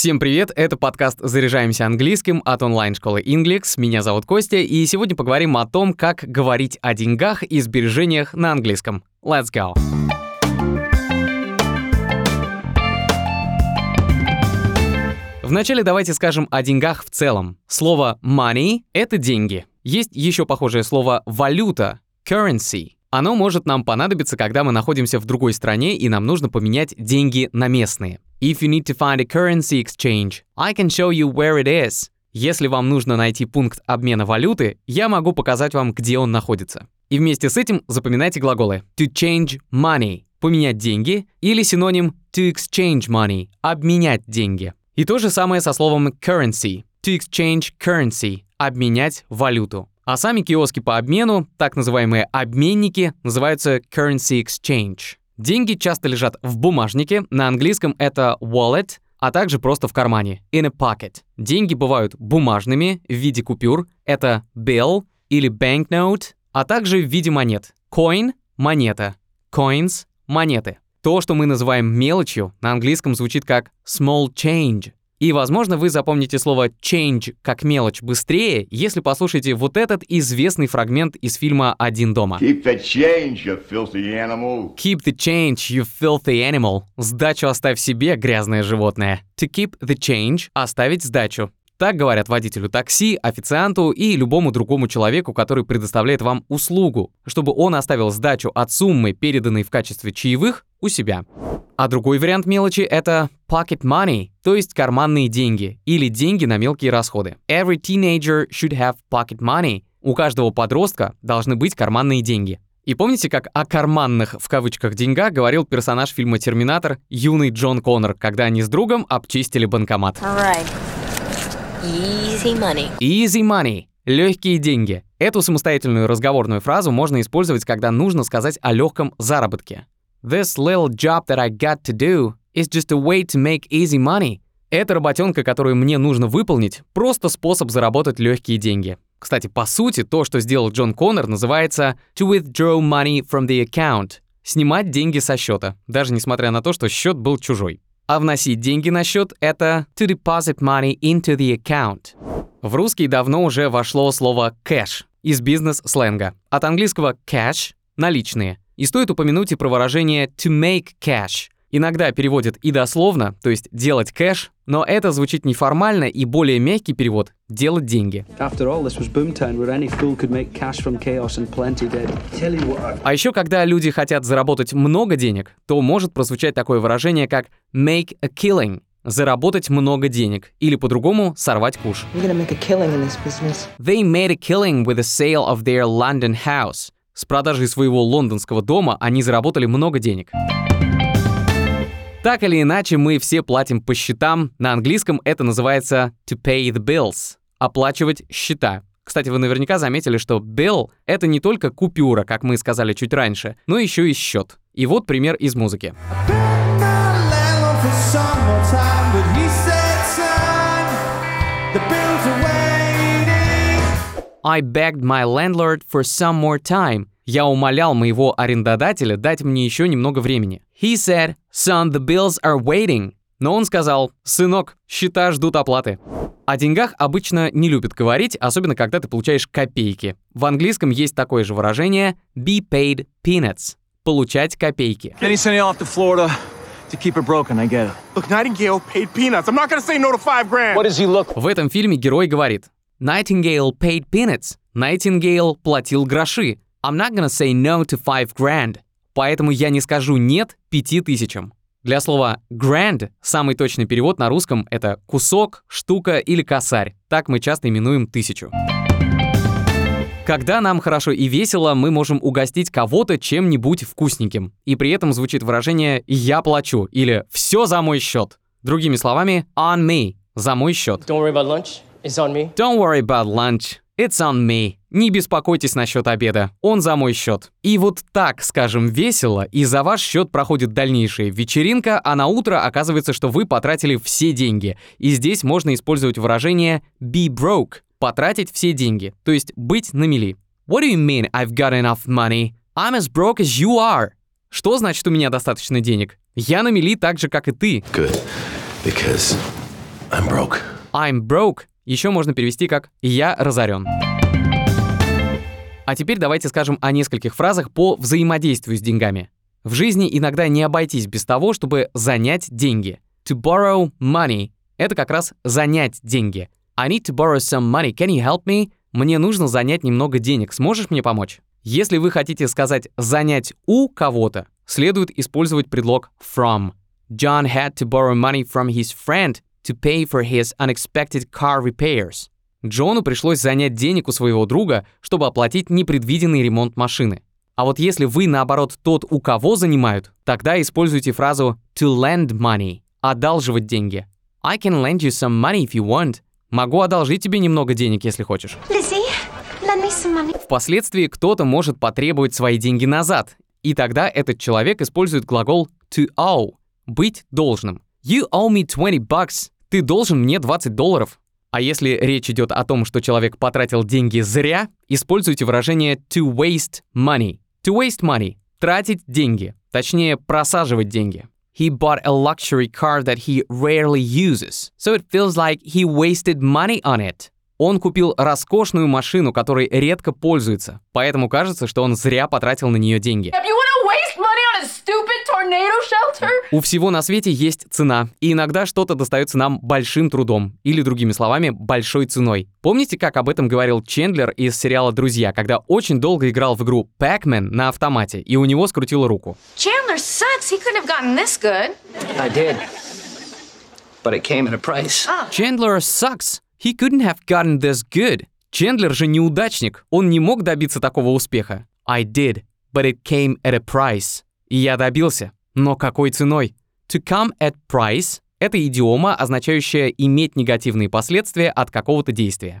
Всем привет, это подкаст «Заряжаемся английским» от онлайн-школы Inglix. Меня зовут Костя, и сегодня поговорим о том, как говорить о деньгах и сбережениях на английском. Let's go! Вначале давайте скажем о деньгах в целом. Слово money — это деньги. Есть еще похожее слово валюта — currency. Оно может нам понадобиться, когда мы находимся в другой стране и нам нужно поменять деньги на местные. If you need to find a currency exchange, I can show you where it is. Если вам нужно найти пункт обмена валюты, я могу показать вам, где он находится. И вместе с этим запоминайте глаголы to change money – поменять деньги, или синоним to exchange money – обменять деньги. И то же самое со словом currency – to exchange currency – обменять валюту. А сами киоски по обмену, так называемые обменники, называются currency exchange. Деньги часто лежат в бумажнике, на английском это wallet, а также просто в кармане, in a pocket. Деньги бывают бумажными в виде купюр, это bill или banknote, а также в виде монет. Coin – монета, coins – монеты. То, что мы называем мелочью, на английском звучит как small change. И, возможно, вы запомните слово change как мелочь быстрее, если послушаете вот этот известный фрагмент из фильма «Один дома». Keep the change, you filthy animal. Keep the change, you filthy animal. Сдачу оставь себе, грязное животное. To keep the change – оставить сдачу. Так говорят водителю такси, официанту и любому другому человеку, который предоставляет вам услугу, чтобы он оставил сдачу от суммы, переданной в качестве чаевых, у себя. А другой вариант мелочи — это pocket money, то есть карманные деньги или деньги на мелкие расходы. Every teenager should have pocket money. У каждого подростка должны быть карманные деньги. И помните, как о карманных в кавычках деньгах говорил персонаж фильма «Терминатор» юный Джон Коннор, когда они с другом обчистили банкомат? All right. Easy money. Easy money. Легкие деньги. Эту самостоятельную разговорную фразу можно использовать, когда нужно сказать о легком заработке. This little job that I got to do is just a way to make easy money. Эта работенка, которую мне нужно выполнить, просто способ заработать легкие деньги. Кстати, по сути, то, что сделал Джон Коннор, называется to withdraw money from the account. Снимать деньги со счета, даже несмотря на то, что счет был чужой. А вносить деньги на счет — это to deposit money into the account. В русский давно уже вошло слово cash из бизнес-сленга. От английского cash — наличные. И стоит упомянуть и про выражение to make cash. Иногда переводят и дословно, то есть делать кэш, но это звучит неформально и более мягкий перевод — делать деньги. А еще, когда люди хотят заработать много денег, то может прозвучать такое выражение, как make a killing — заработать много денег, или по-другому сорвать куш. They made a killing with the sale of their London house. С продажей своего лондонского дома они заработали много денег. Так или иначе, мы все платим по счетам. На английском это называется to pay the bills — оплачивать счета. Кстати, вы наверняка заметили, что bill — это не только купюра, как мы сказали чуть раньше, но еще и счет. И вот пример из музыки. I begged my landlord for some more time. Я умолял моего арендодателя дать мне еще немного времени. He said, son, the bills are waiting. Но он сказал, сынок, счета ждут оплаты. О деньгах обычно не любят говорить, особенно когда ты получаешь копейки. В английском есть такое же выражение be paid peanuts – получать копейки. Kenny sent you off to Florida to keep her broken. I get it. Look, Nightingale paid peanuts. I'm not gonna say no to five grand. What does he look? В этом фильме герой говорит Nightingale paid peanuts. Nightingale платил гроши. I'm not gonna say no to five grand. Поэтому я не скажу нет пяти тысячам. Для слова grand самый точный перевод на русском — это кусок, штука или косарь. Так мы часто именуем тысячу. Когда нам хорошо и весело, мы можем угостить кого-то чем-нибудь вкусненьким. И при этом звучит выражение «я плачу» или «все за мой счет». Другими словами, on me – за мой счет. Don't worry about lunch. It's on me. Don't worry about lunch. It's on me. Не беспокойтесь насчет обеда. Он за мой счет. И вот так, скажем, весело, и за ваш счет проходит дальнейшая вечеринка, а на утро оказывается, что вы потратили все деньги. И здесь можно использовать выражение be broke – потратить все деньги, то есть быть на мели. What do you mean I've got enough money? I'm as broke as you are. Что значит у меня достаточно денег? Я на мели так же, как и ты. Good. Because I'm broke. I'm broke еще можно перевести как «я разорен». А теперь давайте скажем о нескольких фразах по взаимодействию с деньгами. В жизни иногда не обойтись без того, чтобы занять деньги. To borrow money — это как раз занять деньги. I need to borrow some money. Can you help me? Мне нужно занять немного денег. Сможешь мне помочь? Если вы хотите сказать «занять у кого-то», следует использовать предлог from. John had to borrow money from his friend to pay for his unexpected car repairs. Джону пришлось занять денег у своего друга, чтобы оплатить непредвиденный ремонт машины. А вот если вы, наоборот, тот, у кого занимают, тогда используйте фразу to lend money – одалживать деньги. I can lend you some money if you want. Могу одолжить тебе немного денег, если хочешь. Lizzie, lend me some money. Впоследствии кто-то может потребовать свои деньги назад, и тогда этот человек использует глагол to owe – быть должным. You owe me 20 bucks. Ты должен мне 20 долларов. А если речь идет о том, что человек потратил деньги зря, используйте выражение to waste money. To waste money – тратить деньги, точнее просаживать деньги. He bought a luxury car that he rarely uses, so it feels like he wasted money on it. Он купил роскошную машину, которой редко пользуется, поэтому кажется, что он зря потратил на нее деньги. У всего на свете есть цена, и иногда что-то достается нам большим трудом, или, другими словами, большой ценой. Помните, как об этом говорил Чендлер из сериала «Друзья», когда очень долго играл в игру Pac-Man на автомате, и у него скрутило руку? Chandler sucks. He couldn't have gotten this good. I did. But it came at a price. Chandler sucks. He couldn't have gotten this good. Чендлер же неудачник, он не мог добиться такого успеха. I did, but it came at a price. И я добился. Но какой ценой? To come at price — это идиома, означающая иметь негативные последствия от какого-то действия.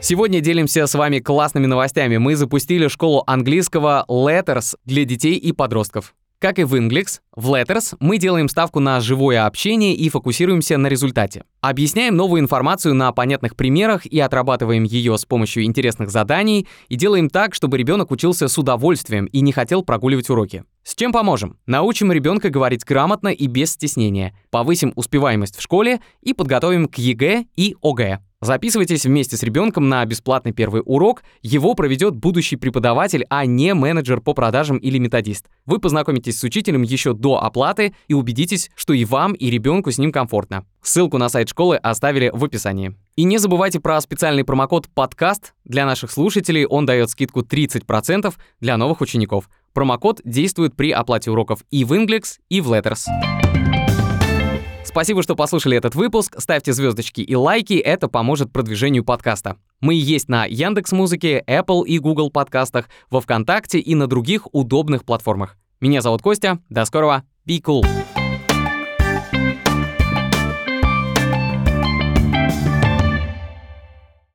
Сегодня делимся с вами классными новостями. Мы запустили школу английского Letters для детей и подростков. Как и в Inglex, в Letters мы делаем ставку на живое общение и фокусируемся на результате. Объясняем новую информацию на понятных примерах и отрабатываем ее с помощью интересных заданий и делаем так, чтобы ребенок учился с удовольствием и не хотел прогуливать уроки. С чем поможем? Научим ребенка говорить грамотно и без стеснения, повысим успеваемость в школе и подготовим к ЕГЭ и ОГЭ. Записывайтесь вместе с ребенком на бесплатный первый урок. Его проведет будущий преподаватель, а не менеджер по продажам или методист. Вы познакомитесь с учителем еще до оплаты и убедитесь, что и вам, и ребенку с ним комфортно. Ссылку на сайт школы оставили в описании. И не забывайте про специальный промокод «Подкаст». Для наших слушателей он дает скидку 30% для новых учеников. Промокод действует при оплате уроков и в Inglix, и в Letters. Спасибо, что послушали этот выпуск. Ставьте звездочки и лайки, это поможет продвижению подкаста. Мы есть на Яндекс Музыке, Apple и Google подкастах, во Вконтакте и на других удобных платформах. Меня зовут Костя. До скорого. Be cool.